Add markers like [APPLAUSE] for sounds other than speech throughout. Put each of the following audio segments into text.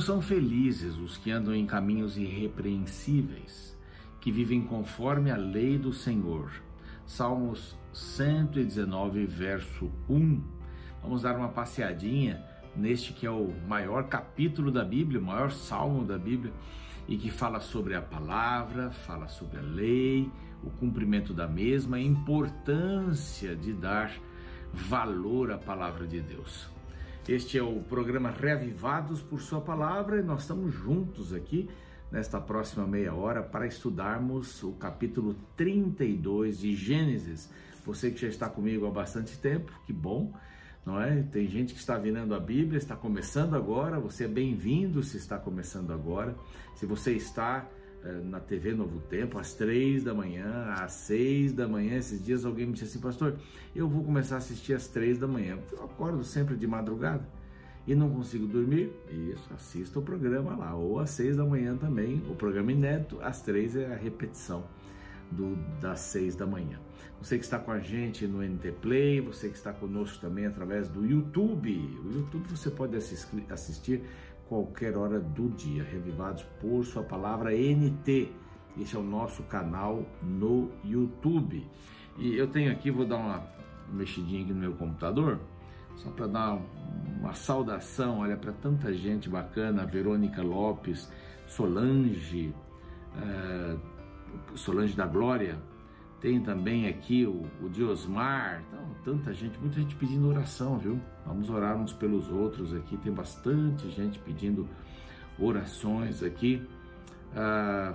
São felizes os que andam em caminhos irrepreensíveis, que vivem conforme a lei do Senhor. Salmos 119, verso 1. Vamos dar uma passeadinha neste que é o maior capítulo da Bíblia, o maior salmo da Bíblia, e que fala sobre a palavra, fala sobre a lei, o cumprimento da mesma, a importância de dar valor à palavra de Deus. Este é o programa Reavivados por Sua Palavra e nós estamos juntos aqui nesta próxima meia hora para estudarmos o capítulo 32 de Gênesis. Você que já está comigo há bastante tempo, que bom, não é? Tem gente que está virando a Bíblia, está começando agora, você é bem-vindo se está começando agora. Se você está na TV Novo Tempo, às três da manhã, às seis da manhã. Esses dias alguém me disse assim, pastor, eu vou começar a assistir às três da manhã. Eu acordo sempre de madrugada e não consigo dormir. Isso, assista o programa lá, ou às seis da manhã também, o programa inédito, às três é a repetição. Do, das seis da manhã. Você que está com a gente no NT Play, você que está conosco também através do YouTube. O YouTube você pode assistir, assistir qualquer hora do dia, revivados por Sua Palavra NT. Esse é o nosso canal no YouTube. E eu tenho aqui, vou dar uma mexidinha aqui no meu computador, só para dar uma saudação, olha, para tanta gente bacana, Verônica Lopes, Solange, uh, Solange da Glória, tem também aqui o, o Diosmar, então, tanta gente, muita gente pedindo oração, viu? Vamos orar uns pelos outros aqui, tem bastante gente pedindo orações aqui. Ah,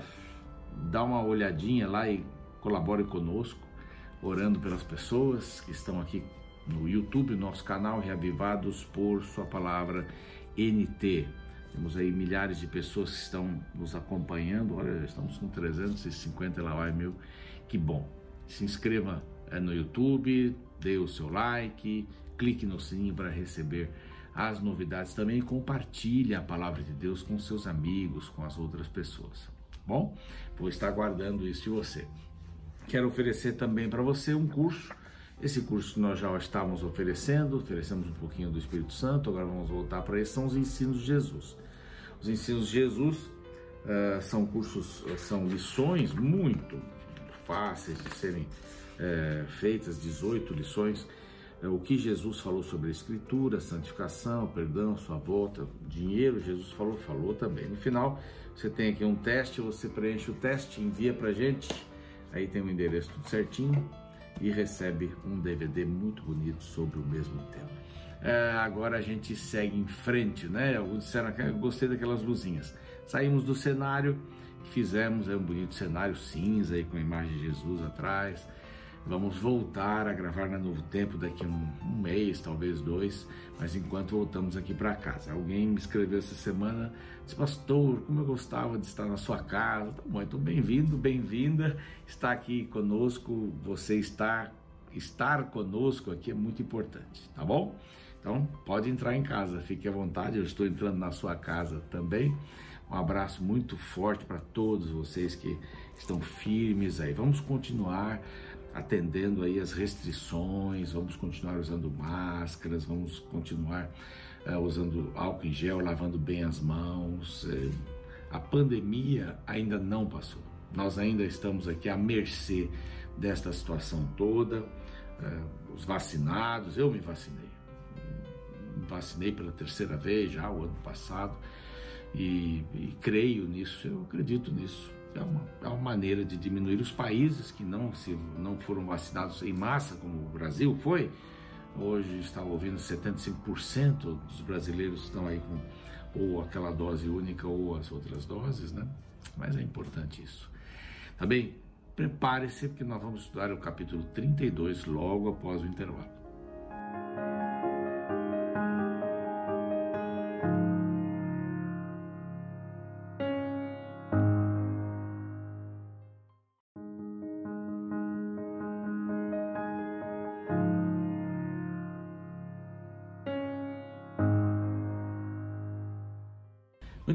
dá uma olhadinha lá e colabore conosco, orando pelas pessoas que estão aqui no YouTube, nosso canal Reavivados por Sua Palavra NT. Temos aí milhares de pessoas que estão nos acompanhando. Olha, estamos com 350 lá vai mil. Que bom. Se inscreva é, no YouTube, dê o seu like, clique no sininho para receber as novidades também compartilhe a palavra de Deus com seus amigos, com as outras pessoas. Bom, vou estar guardando isso de você. Quero oferecer também para você um curso. Esse curso nós já estávamos oferecendo, oferecemos um pouquinho do Espírito Santo, agora vamos voltar para esse, são os ensinos de Jesus. Os ensinos de Jesus uh, são cursos, são lições muito fáceis de serem uh, feitas, 18 lições. Uh, o que Jesus falou sobre a Escritura, santificação, perdão, sua volta, dinheiro, Jesus falou, falou também. No final, você tem aqui um teste, você preenche o teste, envia para gente, aí tem o endereço tudo certinho e recebe um DVD muito bonito sobre o mesmo tema. É, agora a gente segue em frente, né? Alguns disseram que gostei daquelas luzinhas. Saímos do cenário fizemos, é um bonito cenário cinza aí com a imagem de Jesus atrás. Vamos voltar a gravar na Novo Tempo daqui um, um mês, talvez dois, mas enquanto voltamos aqui para casa. Alguém me escreveu essa semana, disse, pastor, como eu gostava de estar na sua casa. Tá bom, então bem-vindo, bem-vinda, está aqui conosco, você está, estar conosco aqui é muito importante, tá bom? Então pode entrar em casa, fique à vontade, eu estou entrando na sua casa também. Um abraço muito forte para todos vocês que estão firmes aí. Vamos continuar atendendo aí as restrições, vamos continuar usando máscaras, vamos continuar uh, usando álcool em gel, lavando bem as mãos. Uh, a pandemia ainda não passou. Nós ainda estamos aqui à mercê desta situação toda. Uh, os vacinados, eu me vacinei vacinei pela terceira vez já o ano passado e, e creio nisso, eu acredito nisso. É uma, é uma maneira de diminuir os países que não, se, não foram vacinados em massa, como o Brasil foi. Hoje estava ouvindo 75% dos brasileiros estão aí com ou aquela dose única ou as outras doses, né? Mas é importante isso. Tá bem? Prepare-se porque nós vamos estudar o capítulo 32 logo após o intervalo.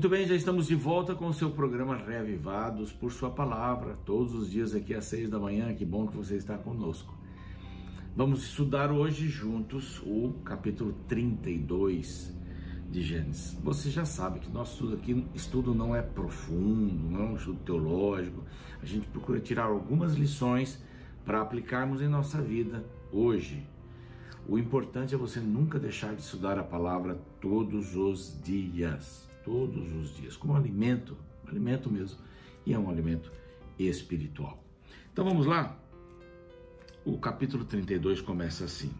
Muito bem, já estamos de volta com o seu programa Reavivados por Sua Palavra, todos os dias aqui às seis da manhã. Que bom que você está conosco. Vamos estudar hoje juntos o capítulo 32 de Gênesis. Você já sabe que nosso estudo aqui estudo não é profundo, não é um estudo teológico. A gente procura tirar algumas lições para aplicarmos em nossa vida hoje. O importante é você nunca deixar de estudar a palavra todos os dias, todos os dias, como alimento, alimento mesmo, e é um alimento espiritual. Então vamos lá? O capítulo 32 começa assim.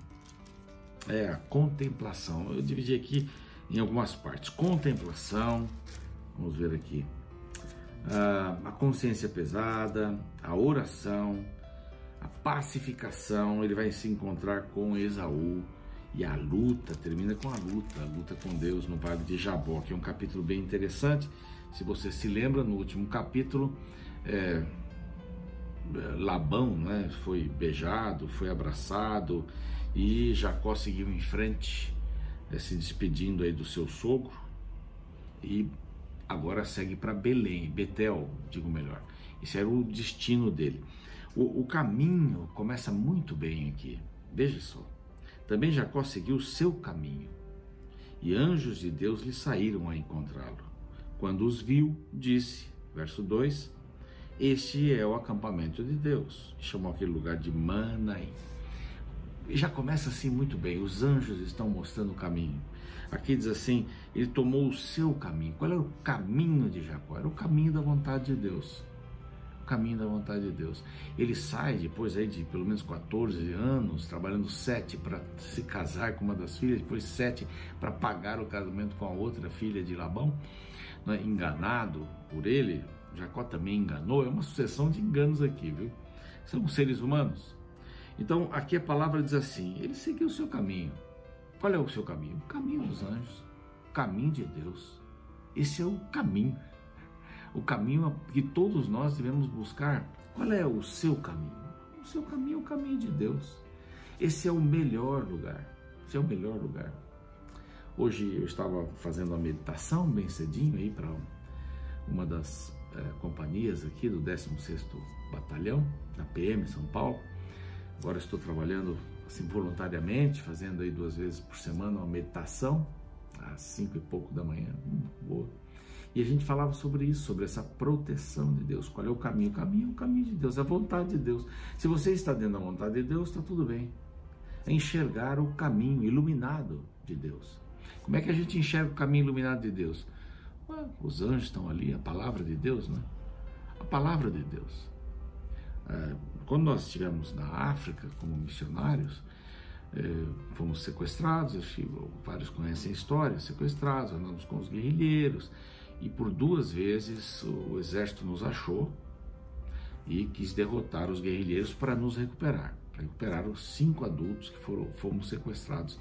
É a contemplação. Eu dividi aqui em algumas partes. Contemplação, vamos ver aqui. Ah, a consciência pesada, a oração, a pacificação. Ele vai se encontrar com Esaú e a luta, termina com a luta, a luta com Deus no Vale de Jabó, que é um capítulo bem interessante. Se você se lembra, no último capítulo, é, Labão né, foi beijado, foi abraçado e Jacó seguiu em frente, né, se despedindo aí do seu sogro e agora segue para Belém, Betel, digo melhor. Esse era o destino dele. O, o caminho começa muito bem aqui. Veja só. Também Jacó seguiu seu caminho e anjos de Deus lhe saíram a encontrá-lo. Quando os viu, disse, verso 2: Este é o acampamento de Deus. Chamou aquele lugar de Manaim. E já começa assim muito bem. Os anjos estão mostrando o caminho. Aqui diz assim: ele tomou o seu caminho. Qual era o caminho de Jacó? Era o caminho da vontade de Deus. Caminho da vontade de Deus. Ele sai depois aí de pelo menos 14 anos, trabalhando sete para se casar com uma das filhas, depois sete para pagar o casamento com a outra filha de Labão, né? enganado por ele. Jacó também enganou. É uma sucessão de enganos aqui, viu? São seres humanos então, aqui a palavra diz assim: ele seguiu o seu caminho. Qual é o seu caminho? O caminho dos anjos, o caminho de Deus. Esse é o caminho. O caminho que todos nós devemos buscar. Qual é o seu caminho? O seu caminho é o caminho de Deus. Esse é o melhor lugar. Esse é o melhor lugar. Hoje eu estava fazendo uma meditação bem cedinho aí para uma das é, companhias aqui do 16º Batalhão, da PM São Paulo. Agora estou trabalhando assim voluntariamente, fazendo aí duas vezes por semana uma meditação, às cinco e pouco da manhã, hum, boa. E a gente falava sobre isso, sobre essa proteção de Deus. Qual é o caminho? O caminho é o caminho de Deus, é a vontade de Deus. Se você está dentro da vontade de Deus, está tudo bem. É enxergar o caminho iluminado de Deus. Como é que a gente enxerga o caminho iluminado de Deus? Os anjos estão ali, a palavra de Deus, né? A palavra de Deus. É, quando nós estivemos na África como missionários, é, fomos sequestrados, vários conhecem a história, sequestrados, andamos com os guerrilheiros, e por duas vezes o exército nos achou e quis derrotar os guerrilheiros para nos recuperar, para recuperar os cinco adultos que foram, fomos sequestrados,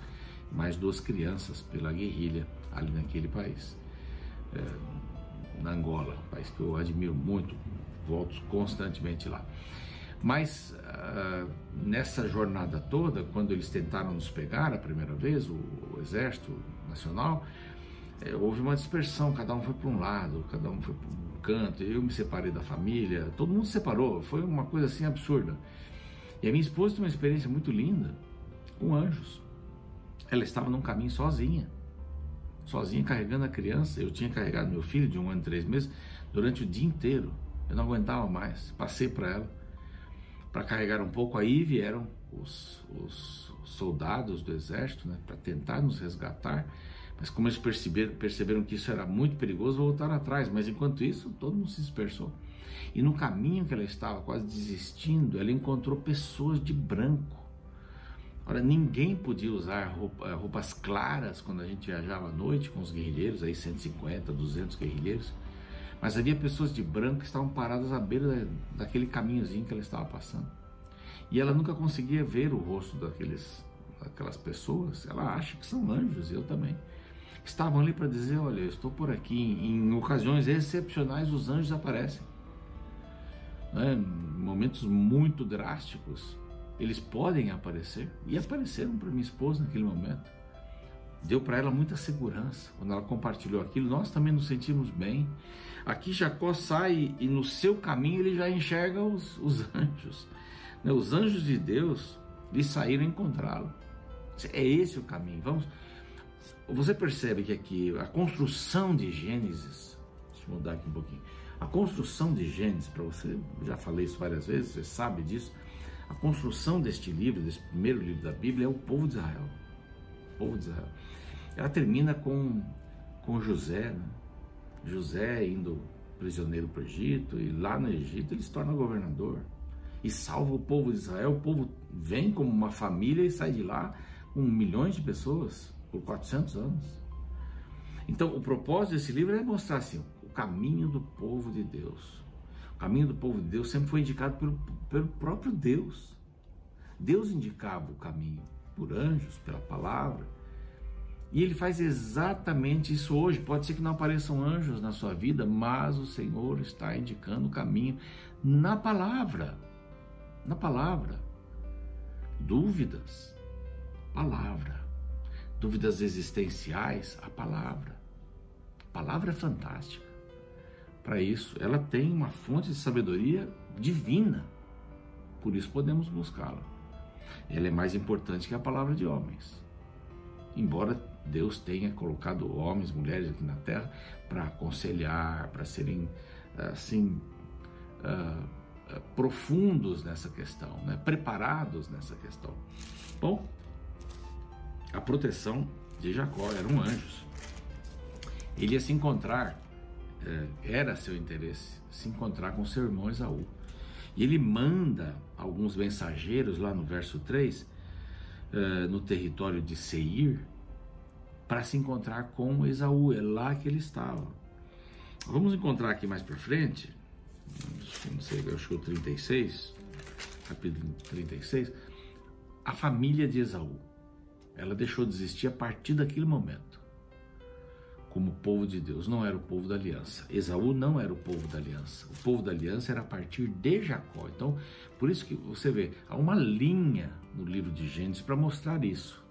mais duas crianças pela guerrilha ali naquele país, é, na Angola, país que eu admiro muito, volto constantemente lá. Mas uh, nessa jornada toda, quando eles tentaram nos pegar a primeira vez, o, o Exército Nacional, eh, houve uma dispersão, cada um foi para um lado, cada um foi para um canto, eu me separei da família, todo mundo se separou, foi uma coisa assim absurda. E a minha esposa tem uma experiência muito linda com anjos. Ela estava num caminho sozinha, sozinha carregando a criança. Eu tinha carregado meu filho de um ano e três meses durante o dia inteiro. Eu não aguentava mais, passei para ela para carregar um pouco. Aí vieram os, os soldados do exército né, para tentar nos resgatar. Mas como eles perceberam, perceberam que isso era muito perigoso, voltaram atrás. Mas enquanto isso, todo mundo se dispersou. E no caminho que ela estava, quase desistindo, ela encontrou pessoas de branco. Ora, ninguém podia usar roupa, eh, roupas claras quando a gente viajava à noite com os guerrilheiros, aí 150, 200 guerrilheiros. Mas havia pessoas de branco que estavam paradas à beira daquele caminhozinho que ela estava passando. E ela nunca conseguia ver o rosto daqueles, daquelas pessoas. Ela acha que são anjos, eu também. Estavam ali para dizer: Olha, eu estou por aqui. Em ocasiões excepcionais, os anjos aparecem. Né? Em momentos muito drásticos, eles podem aparecer. E apareceram para minha esposa naquele momento deu para ela muita segurança. Quando ela compartilhou aquilo, nós também nos sentimos bem. Aqui Jacó sai e no seu caminho ele já enxerga os, os anjos. Né? Os anjos de Deus lhe saíram encontrá-lo. É esse o caminho. Vamos. Você percebe que aqui a construção de Gênesis, deixa eu mudar aqui um pouquinho, a construção de Gênesis, para você, já falei isso várias vezes, você sabe disso, a construção deste livro, desse primeiro livro da Bíblia, é o povo de Israel. O povo de Israel. Ela termina com, com José, né? José indo prisioneiro para o Egito, e lá no Egito ele se torna governador e salva o povo de Israel. O povo vem como uma família e sai de lá com milhões de pessoas por 400 anos. Então, o propósito desse livro é mostrar assim, o caminho do povo de Deus. O caminho do povo de Deus sempre foi indicado pelo, pelo próprio Deus. Deus indicava o caminho por anjos, pela palavra. E ele faz exatamente isso hoje. Pode ser que não apareçam anjos na sua vida, mas o Senhor está indicando o caminho na palavra. Na palavra. Dúvidas, palavra. Dúvidas existenciais, a palavra. A palavra é fantástica. Para isso, ela tem uma fonte de sabedoria divina. Por isso podemos buscá-la. Ela é mais importante que a palavra de homens. Embora Deus tenha colocado homens, mulheres aqui na terra para aconselhar, para serem assim uh, uh, profundos nessa questão, né? preparados nessa questão. Bom, a proteção de Jacó eram anjos. Ele ia se encontrar, uh, era seu interesse, se encontrar com seu irmão Esaú. E ele manda alguns mensageiros lá no verso 3, no território de Seir, para se encontrar com Esaú. É lá que ele estava. Vamos encontrar aqui mais para frente, não sei, acho que é o 36, capítulo 36, a família de Esaú. Ela deixou de existir a partir daquele momento. Como povo de Deus, não era o povo da aliança. Esaú não era o povo da aliança. O povo da aliança era a partir de Jacó. Então, por isso que você vê, há uma linha no livro de Gênesis para mostrar isso.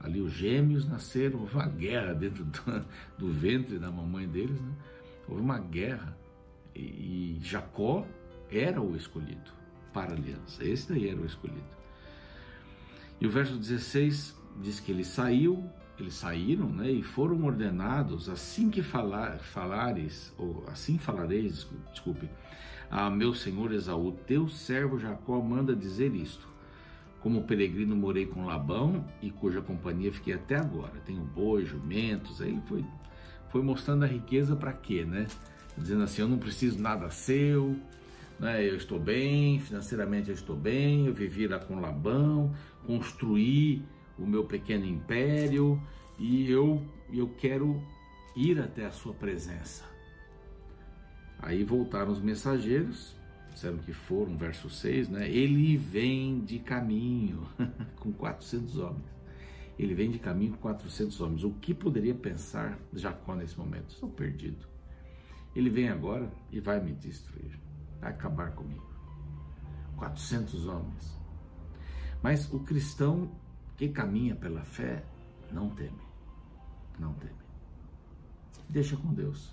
Ali os gêmeos nasceram, houve uma guerra dentro do, [LAUGHS] do ventre da mamãe deles, né? houve uma guerra e, e Jacó era o escolhido para a aliança, esse daí era o escolhido. E o verso 16 diz que ele saiu, eles saíram, né, e foram ordenados assim que falar, falares, ou assim falareis, desculpe, a meu senhor Esaú, teu servo Jacó manda dizer isto. Como peregrino morei com Labão e cuja companhia fiquei até agora. Tenho bois, jumentos. Aí ele foi, foi mostrando a riqueza para quê, né? Dizendo assim: eu não preciso nada seu, né? eu estou bem, financeiramente eu estou bem. Eu vivi lá com Labão, construí o meu pequeno império e eu, eu quero ir até a sua presença. Aí voltaram os mensageiros disseram que foram, verso 6, né? Ele vem de caminho [LAUGHS] com 400 homens. Ele vem de caminho com 400 homens. O que poderia pensar Jacó nesse momento? Estou perdido. Ele vem agora e vai me destruir, vai acabar comigo. 400 homens. Mas o cristão que caminha pela fé não teme. Não teme. Deixa com Deus.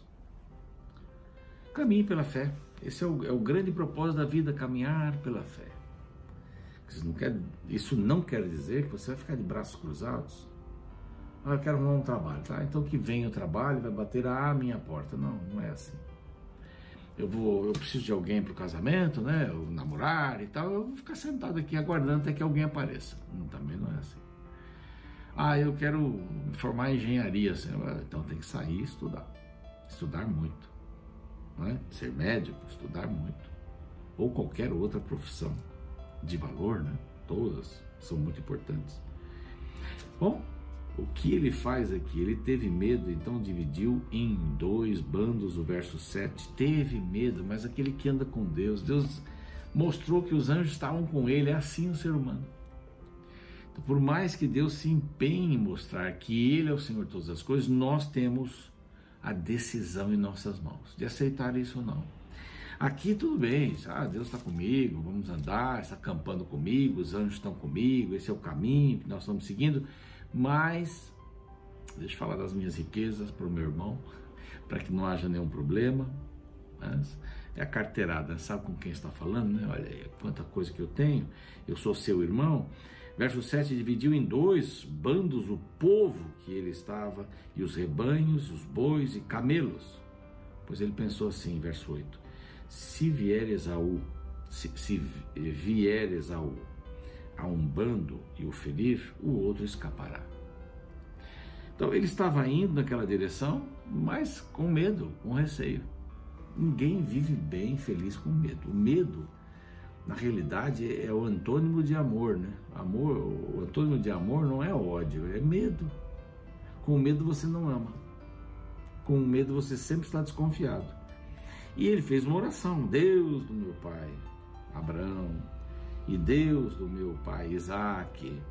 Caminhe pela fé. Esse é o, é o grande propósito da vida, caminhar pela fé. Isso não, quer, isso não quer dizer que você vai ficar de braços cruzados. Ah, eu quero arrumar um trabalho, tá? Então que venha o trabalho, vai bater à minha porta. Não, não é assim. Eu vou, eu preciso de alguém para o casamento, né? Eu namorar e tal. Eu vou ficar sentado aqui aguardando até que alguém apareça. Não, também não é assim. Ah, eu quero formar engenharia. Então tem que sair e estudar. Estudar muito é? ser médico, estudar muito, ou qualquer outra profissão de valor, né? todas são muito importantes. Bom, o que ele faz aqui? Ele teve medo, então dividiu em dois bandos o verso 7. Teve medo, mas aquele que anda com Deus, Deus mostrou que os anjos estavam com ele, é assim o ser humano. Por mais que Deus se empenhe em mostrar que Ele é o Senhor de todas as coisas, nós temos a decisão em nossas mãos, de aceitar isso ou não. Aqui tudo bem, ah, Deus está comigo, vamos andar, está acampando comigo, os anjos estão comigo, esse é o caminho que nós estamos seguindo, mas, deixa eu falar das minhas riquezas para o meu irmão, para que não haja nenhum problema. Mas é a carteirada, sabe com quem está falando, né? Olha quanta coisa que eu tenho, eu sou seu irmão. Verso 7: dividiu em dois bandos o povo que ele estava, e os rebanhos, os bois e camelos. Pois ele pensou assim, verso 8: se vier Esaú, se, se vier Esaú a um bando e o ferir, o outro escapará. Então ele estava indo naquela direção, mas com medo, com receio. Ninguém vive bem feliz com medo. O medo na realidade é o antônimo de amor, né? Amor, o antônimo de amor não é ódio, é medo. Com medo você não ama. Com medo você sempre está desconfiado. E ele fez uma oração: Deus do meu pai Abraão e Deus do meu pai Isaque,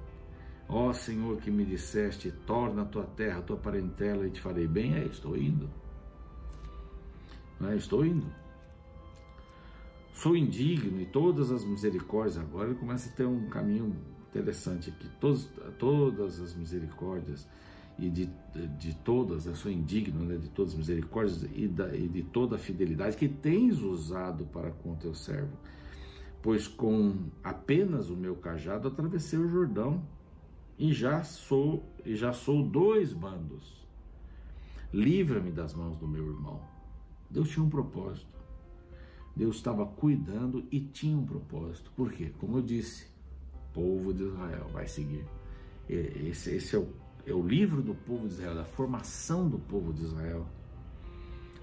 ó Senhor que me disseste, torna a tua terra, a tua parentela e te farei bem, é, estou indo. É, estou indo sou indigno e todas as misericórdias. Agora ele começa a ter um caminho interessante aqui. Todos, todas as misericórdias e de, de todas, eu sou indigno né, de todas as misericórdias e, da, e de toda a fidelidade que tens usado para com teu servo. Pois com apenas o meu cajado atravessei o Jordão e já sou e já sou dois bandos. Livra-me das mãos do meu irmão. Deus tinha um propósito. Deus estava cuidando e tinha um propósito. Por quê? Como eu disse, o povo de Israel vai seguir. Esse, esse é, o, é o livro do povo de Israel, da formação do povo de Israel.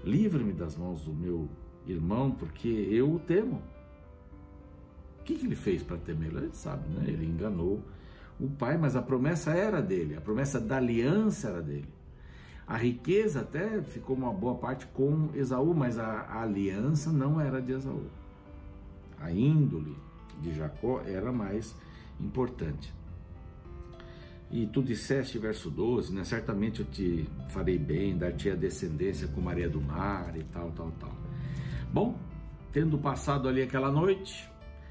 Livre-me das mãos do meu irmão, porque eu o temo. O que, que ele fez para temê-lo? Ele sabe, né? Ele enganou o pai, mas a promessa era dele, a promessa da aliança era dele. A riqueza até ficou uma boa parte com Esaú, mas a, a aliança não era de Esaú. A índole de Jacó era mais importante. E tu disseste, verso 12, né? Certamente eu te farei bem, dar-te a descendência com Maria do Mar e tal, tal, tal. Bom, tendo passado ali aquela noite,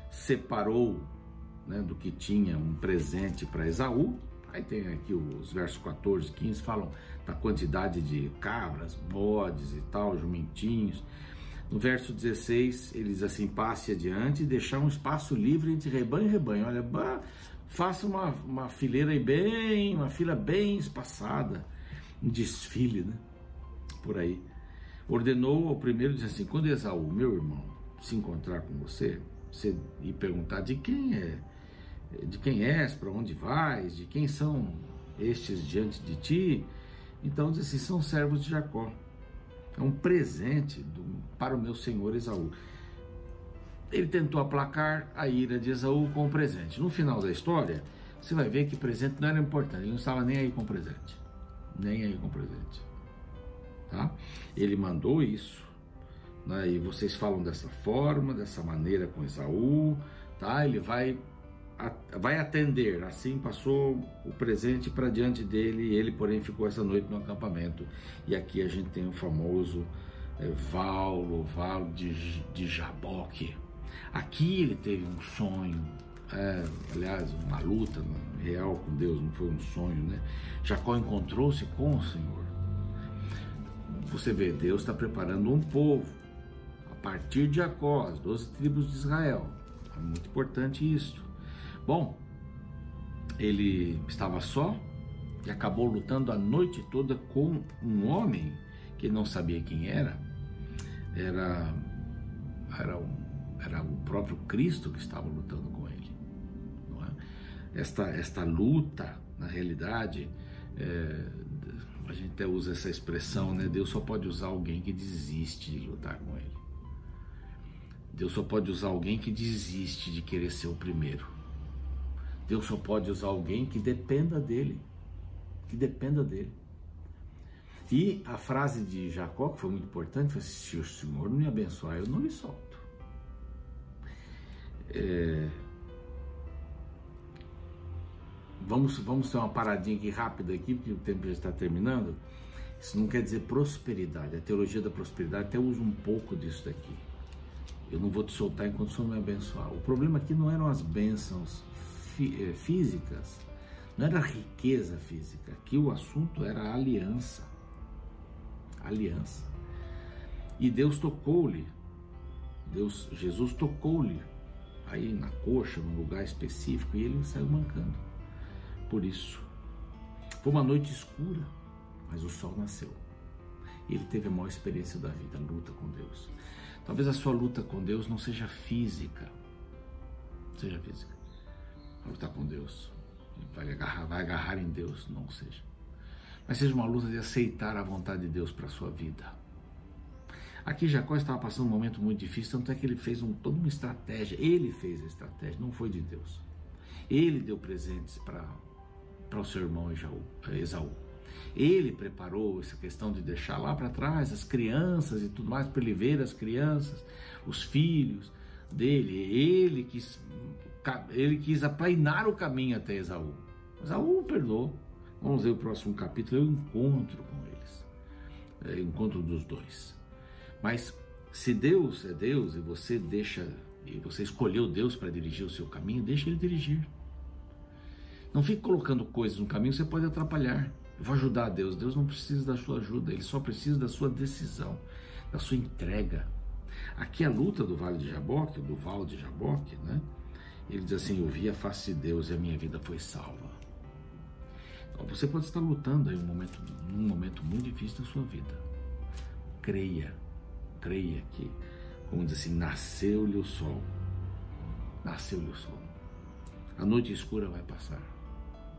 separou né, do que tinha um presente para Esaú, Aí tem aqui os versos 14 e 15 falam da quantidade de cabras, bodes e tal, jumentinhos. No verso 16, eles assim, passe adiante e deixar um espaço livre entre rebanho e rebanho. Olha, bah, faça uma, uma fileira aí bem, uma fila bem espaçada, um desfile, né? Por aí. Ordenou ao primeiro, disse assim, quando Esaú, meu irmão, se encontrar com você, você e perguntar de quem é de quem és, para onde vais, de quem são estes diante de ti. Então diz assim: são servos de Jacó. É um presente do, para o meu senhor Esaú. Ele tentou aplacar a ira de Esaú com o presente. No final da história, você vai ver que presente não era importante, ele não estava nem aí com o presente. Nem aí com o presente. Tá? Ele mandou isso. Né? E vocês falam dessa forma, dessa maneira com Esaú. Tá? Ele vai vai atender. Assim passou o presente para diante dele, ele, porém, ficou essa noite no acampamento. E aqui a gente tem o famoso é, Valo, Valo de, de Jaboque. Aqui ele teve um sonho, é, aliás, uma luta real com Deus, não foi um sonho, né? Jacó encontrou-se com o Senhor. Você vê, Deus está preparando um povo a partir de Jacó, as doze tribos de Israel. É muito importante isso. Bom, ele estava só e acabou lutando a noite toda com um homem que não sabia quem era. Era, era, um, era o próprio Cristo que estava lutando com ele. É? Esta, esta luta, na realidade, é, a gente até usa essa expressão, né? Deus só pode usar alguém que desiste de lutar com ele. Deus só pode usar alguém que desiste de querer ser o primeiro. Deus só pode usar alguém que dependa dele. Que dependa dele. E a frase de Jacó, que foi muito importante, foi: se o Senhor não me abençoar, eu não lhe solto. É... Vamos, vamos ter uma paradinha aqui rápida aqui, porque o tempo já está terminando. Isso não quer dizer prosperidade. A teologia da prosperidade até usa um pouco disso daqui. Eu não vou te soltar enquanto o Senhor me abençoar. O problema aqui não eram as bênçãos eh, físicas, não era riqueza física. Aqui o assunto era aliança. Aliança. E Deus tocou-lhe, Deus, Jesus tocou-lhe aí na coxa, num lugar específico, e ele saiu mancando. Por isso, foi uma noite escura, mas o sol nasceu. E ele teve a maior experiência da vida, a luta com Deus. Talvez a sua luta com Deus não seja física, seja física. Lutar com Deus, vai agarrar, vai agarrar em Deus, não seja. Mas seja uma luta de aceitar a vontade de Deus para a sua vida. Aqui Jacó estava passando um momento muito difícil, tanto é que ele fez um, toda uma estratégia. Ele fez a estratégia, não foi de Deus. Ele deu presentes para o seu irmão Esaú. Ele preparou essa questão de deixar lá para trás as crianças e tudo mais, para ele ver as crianças, os filhos dele. Ele quis, ele quis aplainar o caminho até Esaú. Esaú perdoou. Vamos ver o próximo capítulo, eu encontro com eles. É, encontro dos dois. Mas se Deus é Deus e você deixa e você escolheu Deus para dirigir o seu caminho, deixa ele dirigir. Não fique colocando coisas no caminho, você pode atrapalhar. Eu vou ajudar a Deus. Deus não precisa da sua ajuda, ele só precisa da sua decisão, da sua entrega. Aqui a luta do Vale de Jaboque, do Val de Jaboque, né? Ele diz assim: Eu vi a face de Deus e a minha vida foi salva. Então, você pode estar lutando em um momento, num momento muito difícil da sua vida. Creia, creia que, como diz assim, nasceu-lhe o sol. Nasceu-lhe o sol. A noite escura vai passar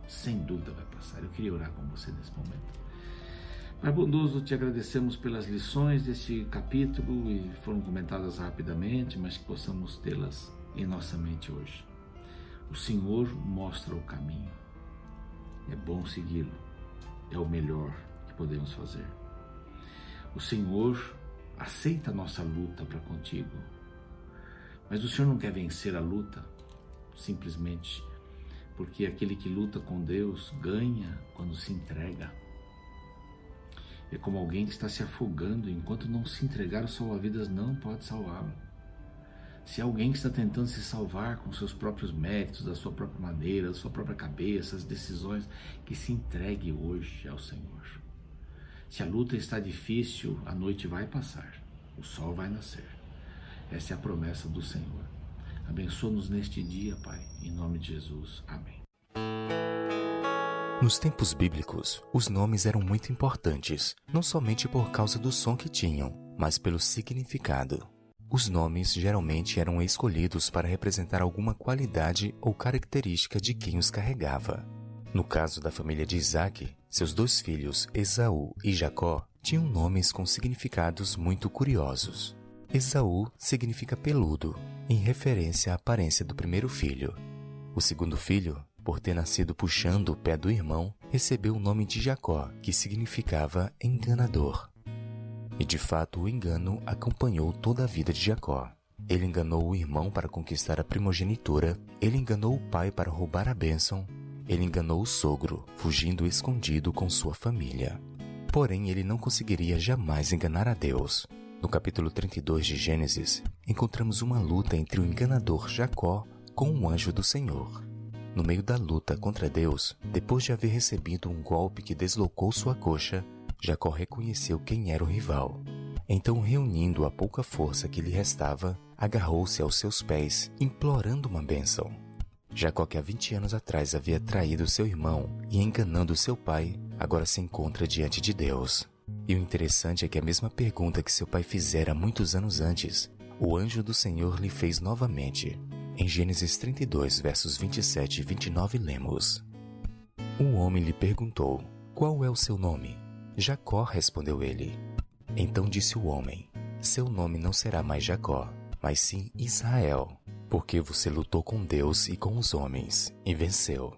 sem dúvida vai passar. Eu queria orar com você nesse momento. Pai bondoso, te agradecemos pelas lições deste capítulo e foram comentadas rapidamente, mas que possamos tê-las em nossa mente hoje. O Senhor mostra o caminho. É bom segui-lo. É o melhor que podemos fazer. O Senhor aceita a nossa luta para contigo. Mas o Senhor não quer vencer a luta simplesmente porque aquele que luta com Deus ganha quando se entrega. É como alguém que está se afogando, enquanto não se entregar, o salva-vidas não pode salvá-lo. Se alguém que está tentando se salvar com seus próprios méritos, da sua própria maneira, da sua própria cabeça, as decisões, que se entregue hoje ao Senhor. Se a luta está difícil, a noite vai passar, o sol vai nascer. Essa é a promessa do Senhor. Abençoa-nos neste dia, Pai, em nome de Jesus. Amém. Nos tempos bíblicos, os nomes eram muito importantes, não somente por causa do som que tinham, mas pelo significado. Os nomes geralmente eram escolhidos para representar alguma qualidade ou característica de quem os carregava. No caso da família de Isaac, seus dois filhos, Esaú e Jacó, tinham nomes com significados muito curiosos. Esaú significa peludo, em referência à aparência do primeiro filho. O segundo filho, por ter nascido puxando o pé do irmão, recebeu o nome de Jacó, que significava enganador. E de fato o engano acompanhou toda a vida de Jacó. Ele enganou o irmão para conquistar a primogenitura, ele enganou o pai para roubar a bênção, ele enganou o sogro, fugindo escondido com sua família. Porém, ele não conseguiria jamais enganar a Deus. No capítulo 32 de Gênesis, encontramos uma luta entre o enganador Jacó com o anjo do Senhor. No meio da luta contra Deus, depois de haver recebido um golpe que deslocou sua coxa, Jacó reconheceu quem era o rival. Então, reunindo a pouca força que lhe restava, agarrou-se aos seus pés, implorando uma bênção. Jacó, que há 20 anos atrás havia traído seu irmão e enganando seu pai, agora se encontra diante de Deus. E o interessante é que a mesma pergunta que seu pai fizera muitos anos antes, o anjo do Senhor lhe fez novamente. Em Gênesis 32, versos 27 e 29, lemos: O homem lhe perguntou: Qual é o seu nome? Jacó respondeu ele. Então disse o homem: Seu nome não será mais Jacó, mas sim Israel, porque você lutou com Deus e com os homens e venceu.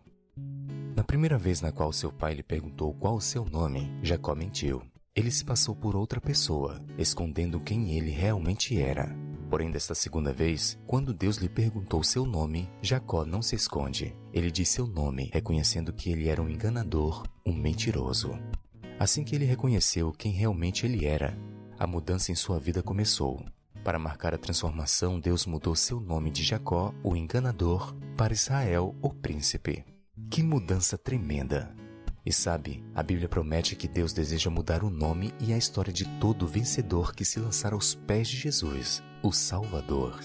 Na primeira vez na qual seu pai lhe perguntou qual o seu nome, Jacó mentiu. Ele se passou por outra pessoa, escondendo quem ele realmente era. Porém, desta segunda vez, quando Deus lhe perguntou seu nome, Jacó não se esconde. Ele diz seu nome, reconhecendo que ele era um enganador, um mentiroso. Assim que ele reconheceu quem realmente ele era, a mudança em sua vida começou. Para marcar a transformação, Deus mudou seu nome de Jacó, o enganador, para Israel, o príncipe. Que mudança tremenda! E sabe, a Bíblia promete que Deus deseja mudar o nome e a história de todo vencedor que se lançar aos pés de Jesus, o Salvador.